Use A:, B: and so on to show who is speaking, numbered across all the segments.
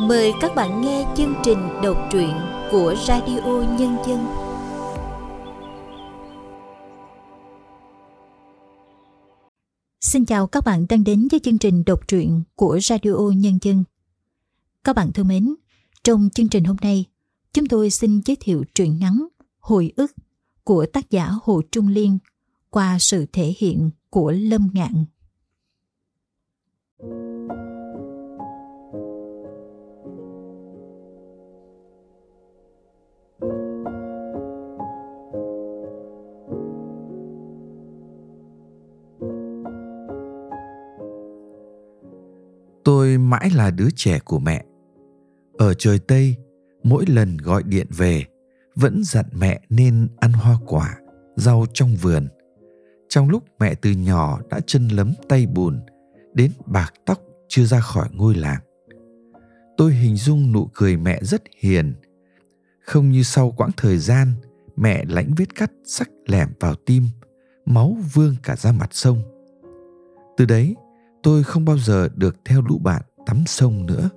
A: Mời các bạn nghe chương trình đọc truyện của Radio Nhân dân. Xin chào các bạn đang đến với chương trình đọc truyện của Radio Nhân dân. Các bạn thân mến, trong chương trình hôm nay, chúng tôi xin giới thiệu truyện ngắn Hồi ức của tác giả Hồ Trung Liên qua sự thể hiện của Lâm Ngạn.
B: Tôi mãi là đứa trẻ của mẹ. Ở trời Tây, mỗi lần gọi điện về, vẫn dặn mẹ nên ăn hoa quả, rau trong vườn. Trong lúc mẹ từ nhỏ đã chân lấm tay bùn, đến bạc tóc chưa ra khỏi ngôi làng. Tôi hình dung nụ cười mẹ rất hiền, không như sau quãng thời gian mẹ lãnh vết cắt sắc lẻm vào tim, máu vương cả ra mặt sông. Từ đấy, tôi không bao giờ được theo lũ bạn tắm sông nữa.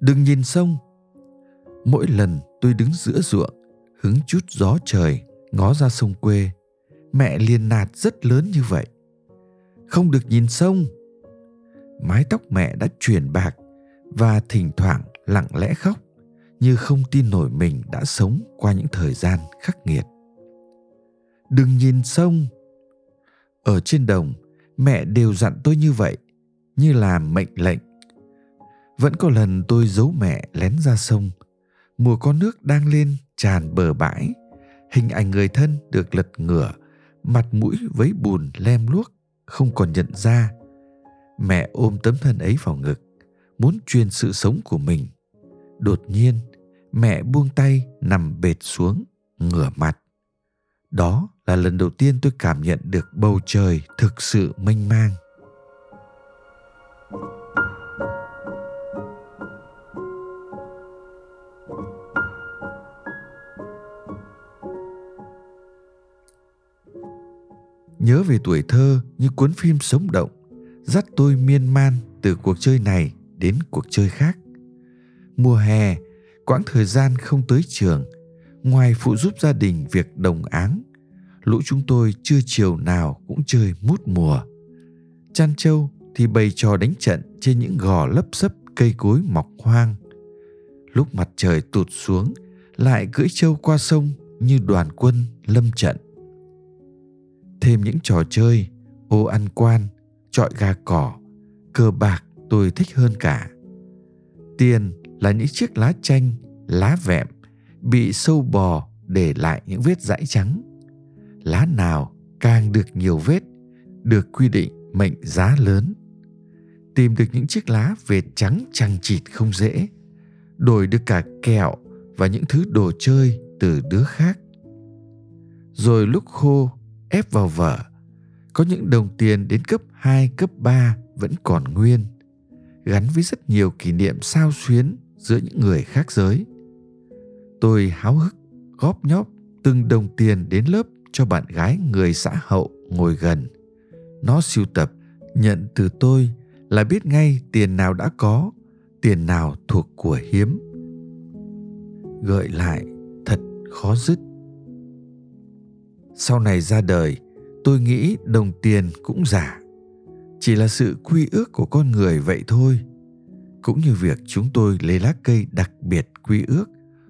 B: Đừng nhìn sông. Mỗi lần tôi đứng giữa ruộng, hứng chút gió trời, ngó ra sông quê, mẹ liền nạt rất lớn như vậy. Không được nhìn sông. Mái tóc mẹ đã chuyển bạc và thỉnh thoảng lặng lẽ khóc, như không tin nổi mình đã sống qua những thời gian khắc nghiệt. Đừng nhìn sông ở trên đồng, mẹ đều dặn tôi như vậy, như là mệnh lệnh. Vẫn có lần tôi giấu mẹ lén ra sông. Mùa con nước đang lên tràn bờ bãi. Hình ảnh người thân được lật ngửa, mặt mũi với bùn lem luốc, không còn nhận ra. Mẹ ôm tấm thân ấy vào ngực, muốn truyền sự sống của mình. Đột nhiên, mẹ buông tay nằm bệt xuống, ngửa mặt. Đó là lần đầu tiên tôi cảm nhận được bầu trời thực sự mênh mang. Nhớ về tuổi thơ như cuốn phim sống động, dắt tôi miên man từ cuộc chơi này đến cuộc chơi khác. Mùa hè, quãng thời gian không tới trường, ngoài phụ giúp gia đình việc đồng áng lũ chúng tôi chưa chiều nào cũng chơi mút mùa. Chăn trâu thì bày trò đánh trận trên những gò lấp sấp cây cối mọc hoang. Lúc mặt trời tụt xuống, lại cưỡi trâu qua sông như đoàn quân lâm trận. Thêm những trò chơi, ô ăn quan, trọi gà cỏ, cờ bạc tôi thích hơn cả. Tiền là những chiếc lá chanh, lá vẹm bị sâu bò để lại những vết dãi trắng lá nào càng được nhiều vết được quy định mệnh giá lớn. Tìm được những chiếc lá vệt trắng chằng chịt không dễ đổi được cả kẹo và những thứ đồ chơi từ đứa khác. Rồi lúc khô ép vào vở có những đồng tiền đến cấp 2, cấp 3 vẫn còn nguyên gắn với rất nhiều kỷ niệm sao xuyến giữa những người khác giới. Tôi háo hức góp nhóp từng đồng tiền đến lớp cho bạn gái người xã hậu ngồi gần. Nó sưu tập, nhận từ tôi là biết ngay tiền nào đã có, tiền nào thuộc của hiếm. Gợi lại, thật khó dứt. Sau này ra đời, tôi nghĩ đồng tiền cũng giả. Chỉ là sự quy ước của con người vậy thôi. Cũng như việc chúng tôi lấy lá cây đặc biệt quy ước,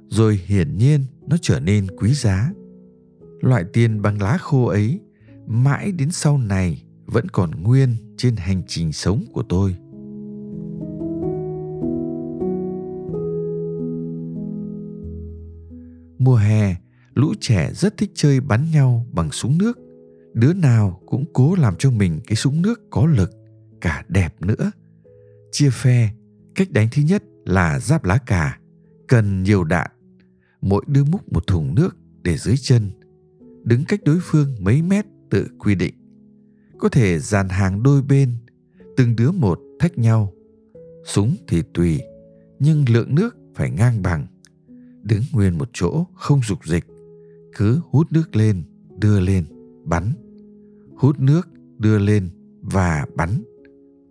B: rồi hiển nhiên nó trở nên quý giá loại tiền bằng lá khô ấy, mãi đến sau này vẫn còn nguyên trên hành trình sống của tôi. Mùa hè, lũ trẻ rất thích chơi bắn nhau bằng súng nước. Đứa nào cũng cố làm cho mình cái súng nước có lực, cả đẹp nữa. Chia phe, cách đánh thứ nhất là giáp lá cà, cần nhiều đạn. Mỗi đứa múc một thùng nước để dưới chân đứng cách đối phương mấy mét tự quy định. Có thể dàn hàng đôi bên, từng đứa một thách nhau. Súng thì tùy, nhưng lượng nước phải ngang bằng. Đứng nguyên một chỗ, không dục dịch, cứ hút nước lên, đưa lên, bắn. Hút nước, đưa lên và bắn.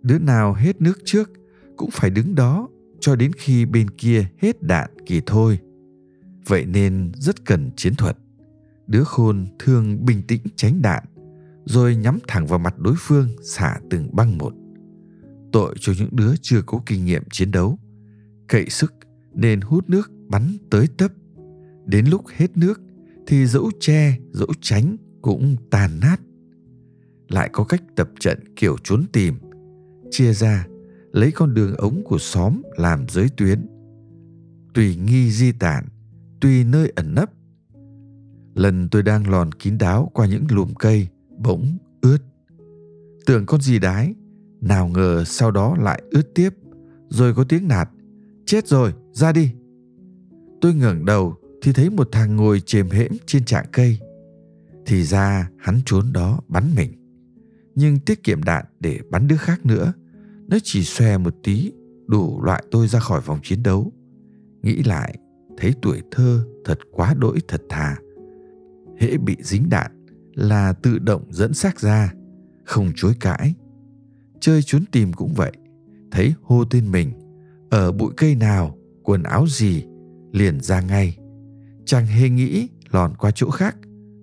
B: Đứa nào hết nước trước cũng phải đứng đó cho đến khi bên kia hết đạn kỳ thôi. Vậy nên rất cần chiến thuật. Đứa khôn thường bình tĩnh tránh đạn, rồi nhắm thẳng vào mặt đối phương xả từng băng một. Tội cho những đứa chưa có kinh nghiệm chiến đấu. Cậy sức nên hút nước bắn tới tấp. Đến lúc hết nước thì dẫu che, dẫu tránh cũng tàn nát. Lại có cách tập trận kiểu trốn tìm, chia ra lấy con đường ống của xóm làm giới tuyến. Tùy nghi di tản, tùy nơi ẩn nấp. Lần tôi đang lòn kín đáo qua những lùm cây, bỗng ướt. Tưởng con gì đái, nào ngờ sau đó lại ướt tiếp, rồi có tiếng nạt. Chết rồi, ra đi. Tôi ngẩng đầu thì thấy một thằng ngồi chềm hễm trên trạng cây. Thì ra hắn trốn đó bắn mình. Nhưng tiết kiệm đạn để bắn đứa khác nữa nó chỉ xòe một tí đủ loại tôi ra khỏi vòng chiến đấu nghĩ lại thấy tuổi thơ thật quá đỗi thật thà hễ bị dính đạn là tự động dẫn xác ra không chối cãi chơi trốn tìm cũng vậy thấy hô tên mình ở bụi cây nào quần áo gì liền ra ngay chẳng hề nghĩ lòn qua chỗ khác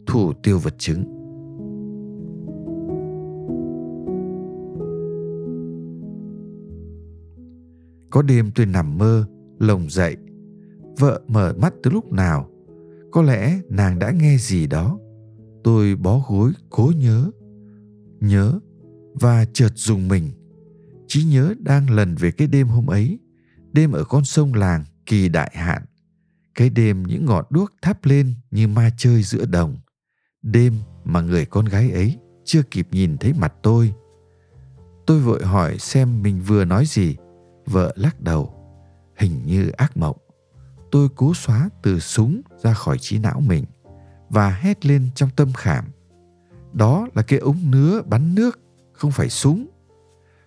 B: thủ tiêu vật chứng Có đêm tôi nằm mơ, lồng dậy. Vợ mở mắt từ lúc nào? Có lẽ nàng đã nghe gì đó. Tôi bó gối cố nhớ. Nhớ và chợt dùng mình. Chỉ nhớ đang lần về cái đêm hôm ấy. Đêm ở con sông làng kỳ đại hạn. Cái đêm những ngọn đuốc thắp lên như ma chơi giữa đồng. Đêm mà người con gái ấy chưa kịp nhìn thấy mặt tôi. Tôi vội hỏi xem mình vừa nói gì Vợ lắc đầu, hình như ác mộng. Tôi cố xóa từ súng ra khỏi trí não mình và hét lên trong tâm khảm. Đó là cái ống nứa bắn nước, không phải súng.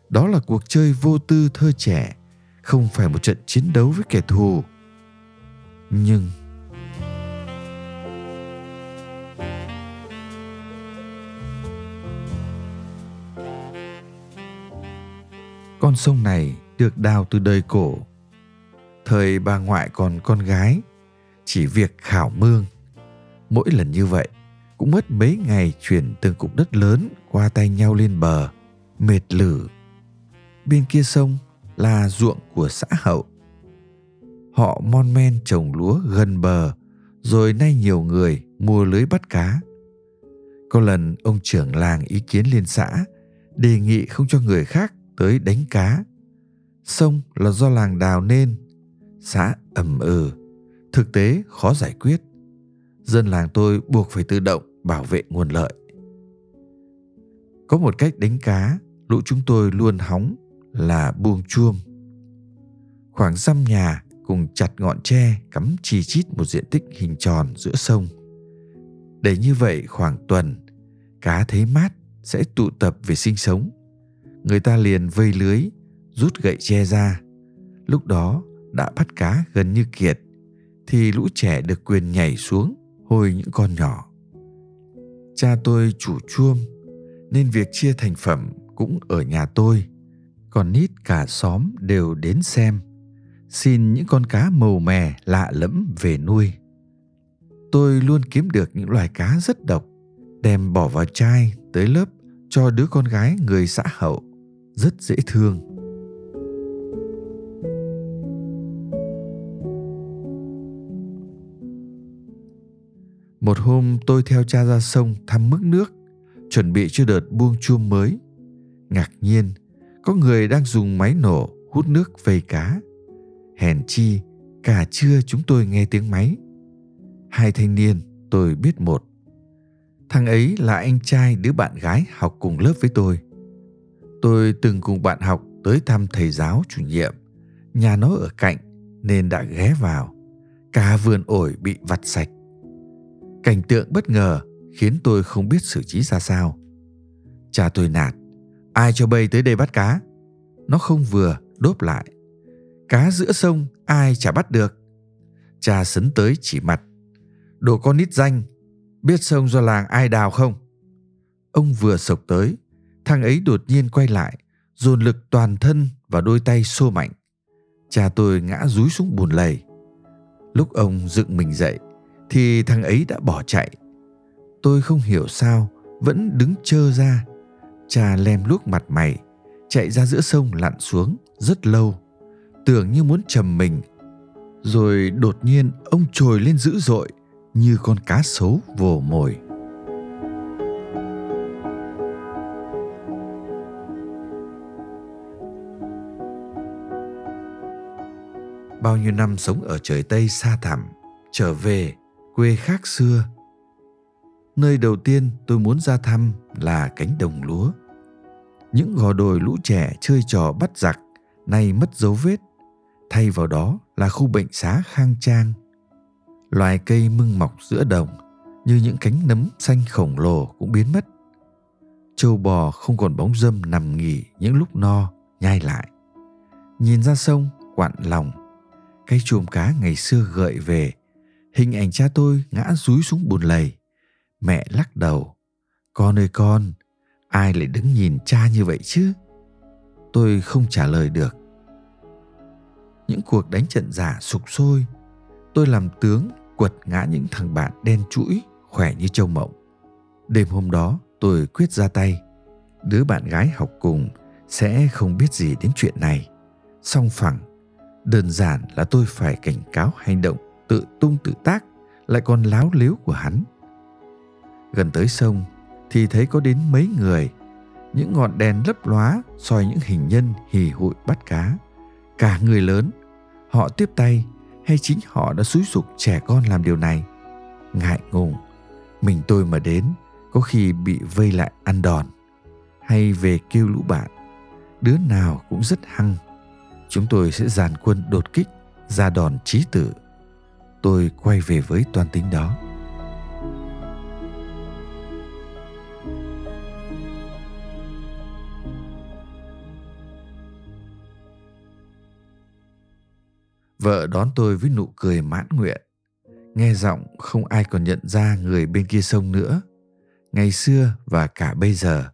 B: Đó là cuộc chơi vô tư thơ trẻ, không phải một trận chiến đấu với kẻ thù. Nhưng con sông này được đào từ đời cổ. Thời bà ngoại còn con gái, chỉ việc khảo mương. Mỗi lần như vậy, cũng mất mấy ngày chuyển từng cục đất lớn qua tay nhau lên bờ, mệt lử. Bên kia sông là ruộng của xã hậu. Họ mon men trồng lúa gần bờ, rồi nay nhiều người mua lưới bắt cá. Có lần ông trưởng làng ý kiến lên xã, đề nghị không cho người khác tới đánh cá sông là do làng đào nên xã ẩm ừ thực tế khó giải quyết. Dân làng tôi buộc phải tự động bảo vệ nguồn lợi. Có một cách đánh cá, lũ chúng tôi luôn hóng là buông chuông. Khoảng dăm nhà cùng chặt ngọn tre cắm chi chít một diện tích hình tròn giữa sông. Để như vậy khoảng tuần, cá thấy mát sẽ tụ tập về sinh sống. Người ta liền vây lưới, rút gậy tre ra. Lúc đó đã bắt cá gần như kiệt thì lũ trẻ được quyền nhảy xuống hồi những con nhỏ. Cha tôi chủ chuông, nên việc chia thành phẩm cũng ở nhà tôi. Còn nít cả xóm đều đến xem, xin những con cá màu mè lạ lẫm về nuôi. Tôi luôn kiếm được những loài cá rất độc, đem bỏ vào chai tới lớp cho đứa con gái người xã hậu, rất dễ thương. Một hôm tôi theo cha ra sông thăm mức nước, chuẩn bị cho đợt buông chuông mới. Ngạc nhiên, có người đang dùng máy nổ hút nước vây cá. Hèn chi, cả trưa chúng tôi nghe tiếng máy. Hai thanh niên, tôi biết một. Thằng ấy là anh trai đứa bạn gái học cùng lớp với tôi. Tôi từng cùng bạn học tới thăm thầy giáo chủ nhiệm. Nhà nó ở cạnh nên đã ghé vào. Cả vườn ổi bị vặt sạch Cảnh tượng bất ngờ khiến tôi không biết xử trí ra sao. Cha tôi nạt, ai cho bay tới đây bắt cá? Nó không vừa, đốp lại. Cá giữa sông ai chả bắt được. Cha sấn tới chỉ mặt. Đồ con nít danh, biết sông do làng ai đào không? Ông vừa sộc tới, thằng ấy đột nhiên quay lại, dồn lực toàn thân và đôi tay xô mạnh. Cha tôi ngã rúi xuống bùn lầy. Lúc ông dựng mình dậy thì thằng ấy đã bỏ chạy. Tôi không hiểu sao vẫn đứng chơ ra. Cha lem luốc mặt mày, chạy ra giữa sông lặn xuống rất lâu, tưởng như muốn trầm mình. Rồi đột nhiên ông trồi lên dữ dội như con cá sấu vồ mồi. bao nhiêu năm sống ở trời Tây xa thẳm, trở về quê khác xưa. Nơi đầu tiên tôi muốn ra thăm là cánh đồng lúa. Những gò đồi lũ trẻ chơi trò bắt giặc nay mất dấu vết, thay vào đó là khu bệnh xá khang trang. Loài cây mưng mọc giữa đồng như những cánh nấm xanh khổng lồ cũng biến mất. Châu bò không còn bóng dâm nằm nghỉ những lúc no, nhai lại. Nhìn ra sông, quặn lòng cái chuồng cá ngày xưa gợi về hình ảnh cha tôi ngã rúi xuống bùn lầy. Mẹ lắc đầu. Con ơi con, ai lại đứng nhìn cha như vậy chứ? Tôi không trả lời được. Những cuộc đánh trận giả sục sôi, tôi làm tướng quật ngã những thằng bạn đen chuỗi, khỏe như châu mộng. Đêm hôm đó, tôi quyết ra tay. Đứa bạn gái học cùng sẽ không biết gì đến chuyện này. Song phẳng, đơn giản là tôi phải cảnh cáo hành động tự tung tự tác, lại còn láo liếu của hắn. Gần tới sông, thì thấy có đến mấy người, những ngọn đèn lấp lóa soi những hình nhân hì hụi bắt cá. Cả người lớn, họ tiếp tay hay chính họ đã xúi dục trẻ con làm điều này? Ngại ngùng, mình tôi mà đến, có khi bị vây lại ăn đòn hay về kêu lũ bạn, đứa nào cũng rất hăng. Chúng tôi sẽ dàn quân đột kích, ra đòn trí tử tôi quay về với toan tính đó. Vợ đón tôi với nụ cười mãn nguyện. Nghe giọng không ai còn nhận ra người bên kia sông nữa. Ngày xưa và cả bây giờ,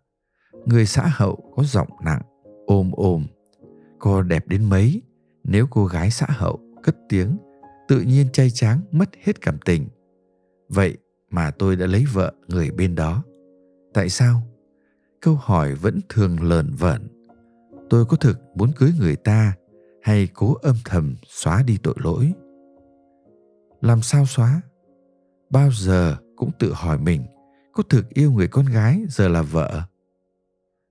B: người xã hậu có giọng nặng ôm ôm cô đẹp đến mấy nếu cô gái xã hậu cất tiếng tự nhiên chay tráng mất hết cảm tình. Vậy mà tôi đã lấy vợ người bên đó. Tại sao? Câu hỏi vẫn thường lờn vẩn tôi có thực muốn cưới người ta hay cố âm thầm xóa đi tội lỗi? Làm sao xóa? Bao giờ cũng tự hỏi mình, có thực yêu người con gái giờ là vợ?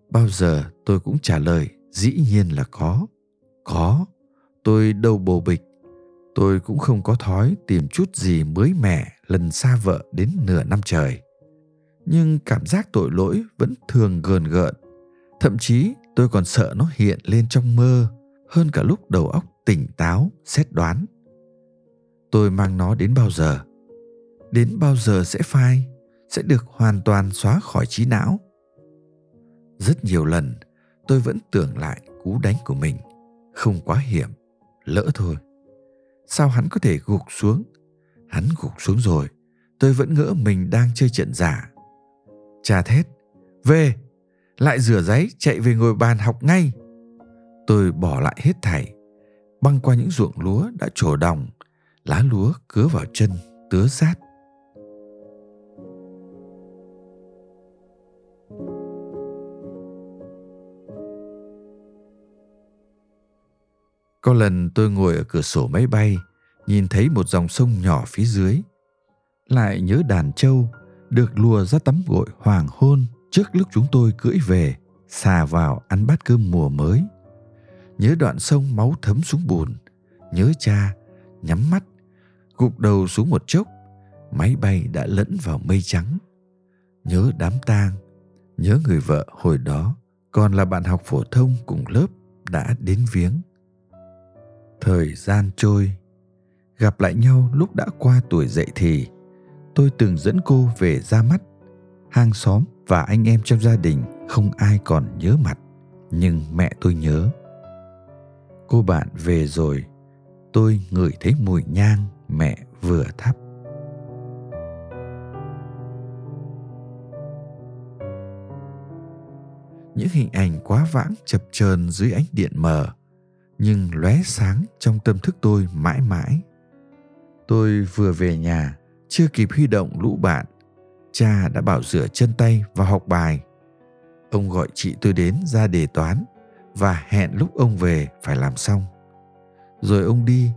B: Bao giờ tôi cũng trả lời, dĩ nhiên là có. Có, tôi đâu bồ bịch tôi cũng không có thói tìm chút gì mới mẻ lần xa vợ đến nửa năm trời. Nhưng cảm giác tội lỗi vẫn thường gờn gợn. Thậm chí tôi còn sợ nó hiện lên trong mơ hơn cả lúc đầu óc tỉnh táo, xét đoán. Tôi mang nó đến bao giờ? Đến bao giờ sẽ phai, sẽ được hoàn toàn xóa khỏi trí não? Rất nhiều lần tôi vẫn tưởng lại cú đánh của mình, không quá hiểm, lỡ thôi sao hắn có thể gục xuống? Hắn gục xuống rồi, tôi vẫn ngỡ mình đang chơi trận giả. Cha thét, về, lại rửa giấy, chạy về ngồi bàn học ngay. Tôi bỏ lại hết thảy, băng qua những ruộng lúa đã trổ đồng, lá lúa cứa vào chân, tứa rát Có lần tôi ngồi ở cửa sổ máy bay, nhìn thấy một dòng sông nhỏ phía dưới. Lại nhớ đàn trâu được lùa ra tắm gội hoàng hôn trước lúc chúng tôi cưỡi về, xà vào ăn bát cơm mùa mới. Nhớ đoạn sông máu thấm xuống bùn, nhớ cha, nhắm mắt, gục đầu xuống một chốc, máy bay đã lẫn vào mây trắng. Nhớ đám tang, nhớ người vợ hồi đó còn là bạn học phổ thông cùng lớp đã đến viếng thời gian trôi. Gặp lại nhau lúc đã qua tuổi dậy thì, tôi từng dẫn cô về ra mắt. Hàng xóm và anh em trong gia đình không ai còn nhớ mặt, nhưng mẹ tôi nhớ. Cô bạn về rồi, tôi ngửi thấy mùi nhang mẹ vừa thắp. Những hình ảnh quá vãng chập chờn dưới ánh điện mờ nhưng lóe sáng trong tâm thức tôi mãi mãi. Tôi vừa về nhà, chưa kịp huy động lũ bạn. Cha đã bảo rửa chân tay và học bài. Ông gọi chị tôi đến ra đề toán và hẹn lúc ông về phải làm xong. Rồi ông đi,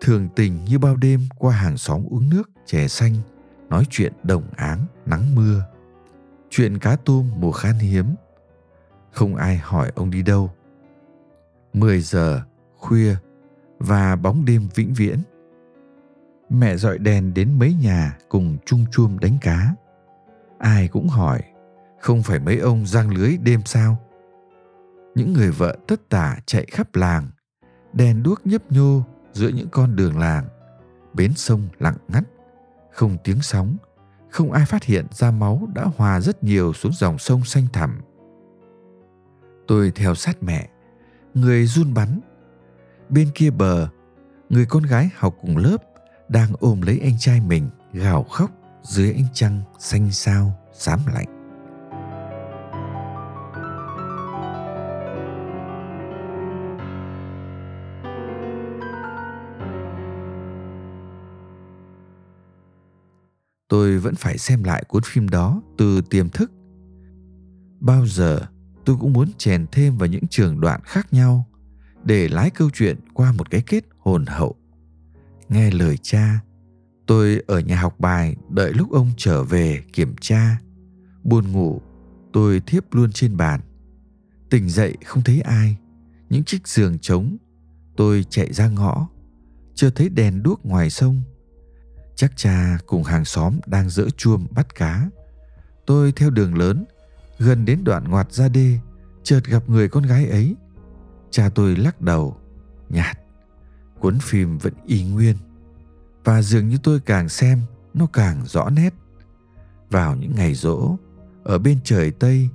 B: thường tình như bao đêm qua hàng xóm uống nước, chè xanh, nói chuyện đồng áng, nắng mưa. Chuyện cá tôm mùa khan hiếm. Không ai hỏi ông đi đâu. 10 giờ khuya và bóng đêm vĩnh viễn. Mẹ dọi đèn đến mấy nhà cùng chung chuông đánh cá. Ai cũng hỏi, không phải mấy ông giăng lưới đêm sao? Những người vợ tất tả chạy khắp làng, đèn đuốc nhấp nhô giữa những con đường làng. Bến sông lặng ngắt, không tiếng sóng, không ai phát hiện ra máu đã hòa rất nhiều xuống dòng sông xanh thẳm. Tôi theo sát mẹ người run bắn. Bên kia bờ, người con gái học cùng lớp đang ôm lấy anh trai mình, gào khóc dưới ánh trăng xanh sao xám lạnh. Tôi vẫn phải xem lại cuốn phim đó từ tiềm thức. Bao giờ tôi cũng muốn chèn thêm vào những trường đoạn khác nhau để lái câu chuyện qua một cái kết hồn hậu. Nghe lời cha, tôi ở nhà học bài đợi lúc ông trở về kiểm tra. Buồn ngủ, tôi thiếp luôn trên bàn. Tỉnh dậy không thấy ai, những chiếc giường trống, tôi chạy ra ngõ, chưa thấy đèn đuốc ngoài sông. Chắc cha cùng hàng xóm đang dỡ chuông bắt cá. Tôi theo đường lớn gần đến đoạn ngoặt ra đê, chợt gặp người con gái ấy. Cha tôi lắc đầu, nhạt, cuốn phim vẫn y nguyên, và dường như tôi càng xem nó càng rõ nét. Vào những ngày rỗ, ở bên trời tây,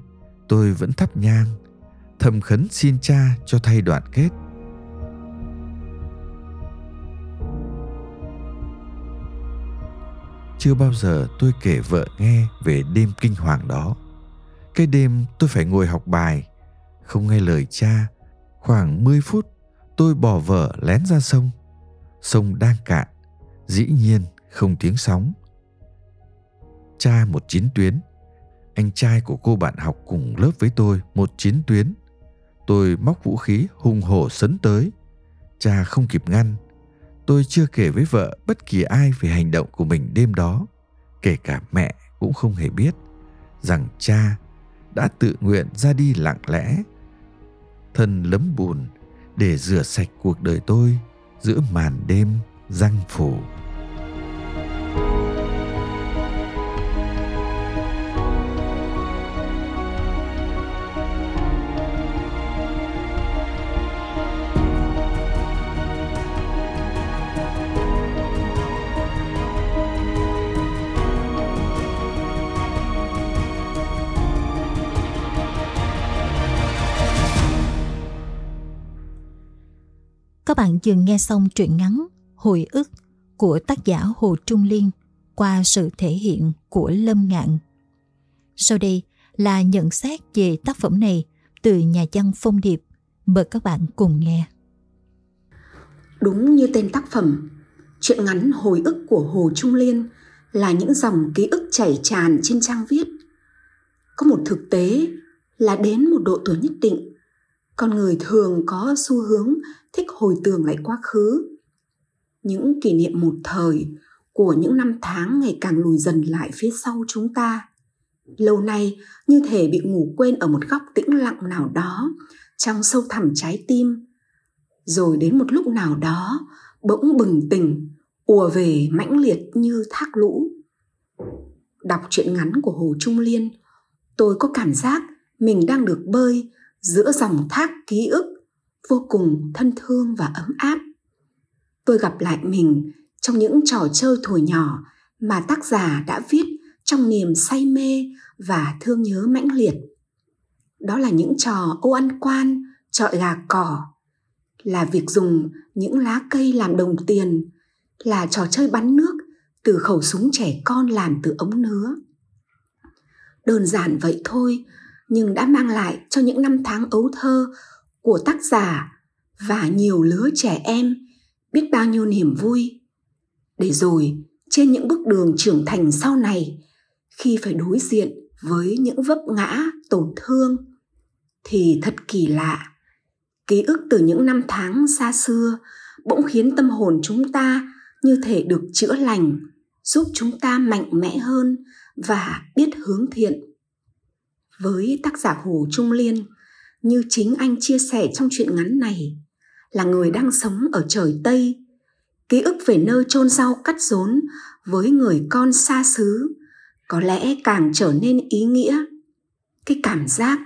B: tôi vẫn thắp nhang, thầm khấn xin cha cho thay đoạn kết. Chưa bao giờ tôi kể vợ nghe về đêm kinh hoàng đó cái đêm tôi phải ngồi học bài. Không nghe lời cha, khoảng 10 phút tôi bỏ vợ lén ra sông. Sông đang cạn, dĩ nhiên không tiếng sóng. Cha một chín tuyến, anh trai của cô bạn học cùng lớp với tôi một chín tuyến. Tôi móc vũ khí hùng hổ sấn tới. Cha không kịp ngăn, tôi chưa kể với vợ bất kỳ ai về hành động của mình đêm đó, kể cả mẹ cũng không hề biết rằng cha đã tự nguyện ra đi lặng lẽ. Thân lấm bùn để rửa sạch cuộc đời tôi giữa màn đêm răng phủ.
A: Các bạn vừa nghe xong truyện ngắn Hồi ức của tác giả Hồ Trung Liên qua sự thể hiện của Lâm Ngạn. Sau đây là nhận xét về tác phẩm này từ nhà văn Phong Điệp. Mời các bạn cùng nghe.
C: Đúng như tên tác phẩm, truyện ngắn Hồi ức của Hồ Trung Liên là những dòng ký ức chảy tràn trên trang viết. Có một thực tế là đến một độ tuổi nhất định, con người thường có xu hướng thích hồi tưởng lại quá khứ. Những kỷ niệm một thời của những năm tháng ngày càng lùi dần lại phía sau chúng ta. Lâu nay, như thể bị ngủ quên ở một góc tĩnh lặng nào đó, trong sâu thẳm trái tim. Rồi đến một lúc nào đó, bỗng bừng tỉnh, ùa về mãnh liệt như thác lũ. Đọc truyện ngắn của hồ trung liên, tôi có cảm giác mình đang được bơi giữa dòng thác ký ức vô cùng thân thương và ấm áp. Tôi gặp lại mình trong những trò chơi thuở nhỏ mà tác giả đã viết trong niềm say mê và thương nhớ mãnh liệt. Đó là những trò ô ăn quan trọi gà cỏ, là việc dùng những lá cây làm đồng tiền, là trò chơi bắn nước từ khẩu súng trẻ con làm từ ống nứa. Đơn giản vậy thôi nhưng đã mang lại cho những năm tháng ấu thơ của tác giả và nhiều lứa trẻ em biết bao nhiêu niềm vui. Để rồi, trên những bước đường trưởng thành sau này, khi phải đối diện với những vấp ngã, tổn thương, thì thật kỳ lạ. Ký ức từ những năm tháng xa xưa bỗng khiến tâm hồn chúng ta như thể được chữa lành, giúp chúng ta mạnh mẽ hơn và biết hướng thiện với tác giả hồ trung liên như chính anh chia sẻ trong chuyện ngắn này, là người đang sống ở trời tây, ký ức về nơi chôn rau cắt rốn với người con xa xứ, có lẽ càng trở nên ý nghĩa. Cái cảm giác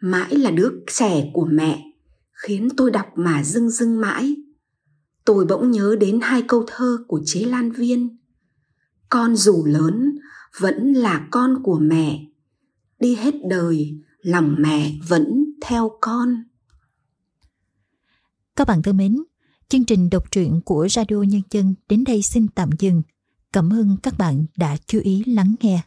C: mãi là đứa trẻ của mẹ khiến tôi đọc mà dưng dưng mãi. Tôi bỗng nhớ đến hai câu thơ của chế lan viên, con dù lớn vẫn là con của mẹ đi hết đời, lòng mẹ vẫn theo con.
A: Các bạn thân mến, chương trình đọc truyện của radio nhân dân đến đây xin tạm dừng. Cảm ơn các bạn đã chú ý lắng nghe.